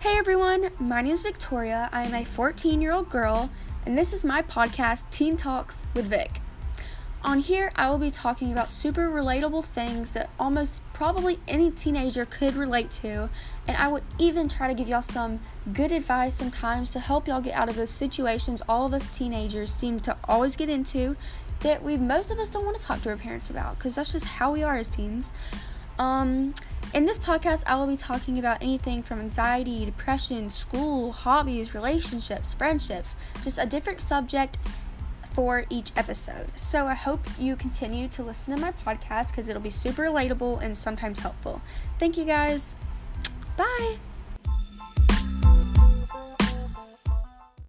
Hey everyone, my name is Victoria. I am a 14 year old girl, and this is my podcast, Teen Talks with Vic. On here, I will be talking about super relatable things that almost probably any teenager could relate to, and I will even try to give y'all some good advice sometimes to help y'all get out of those situations all of us teenagers seem to always get into that we most of us don't want to talk to our parents about because that's just how we are as teens. Um, in this podcast, I will be talking about anything from anxiety, depression, school, hobbies, relationships, friendships, just a different subject for each episode. So I hope you continue to listen to my podcast because it'll be super relatable and sometimes helpful. Thank you guys. Bye.